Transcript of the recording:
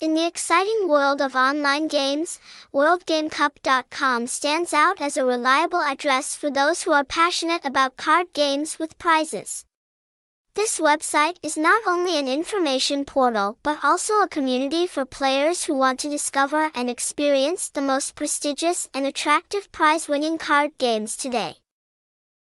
In the exciting world of online games, WorldGameCup.com stands out as a reliable address for those who are passionate about card games with prizes. This website is not only an information portal but also a community for players who want to discover and experience the most prestigious and attractive prize-winning card games today.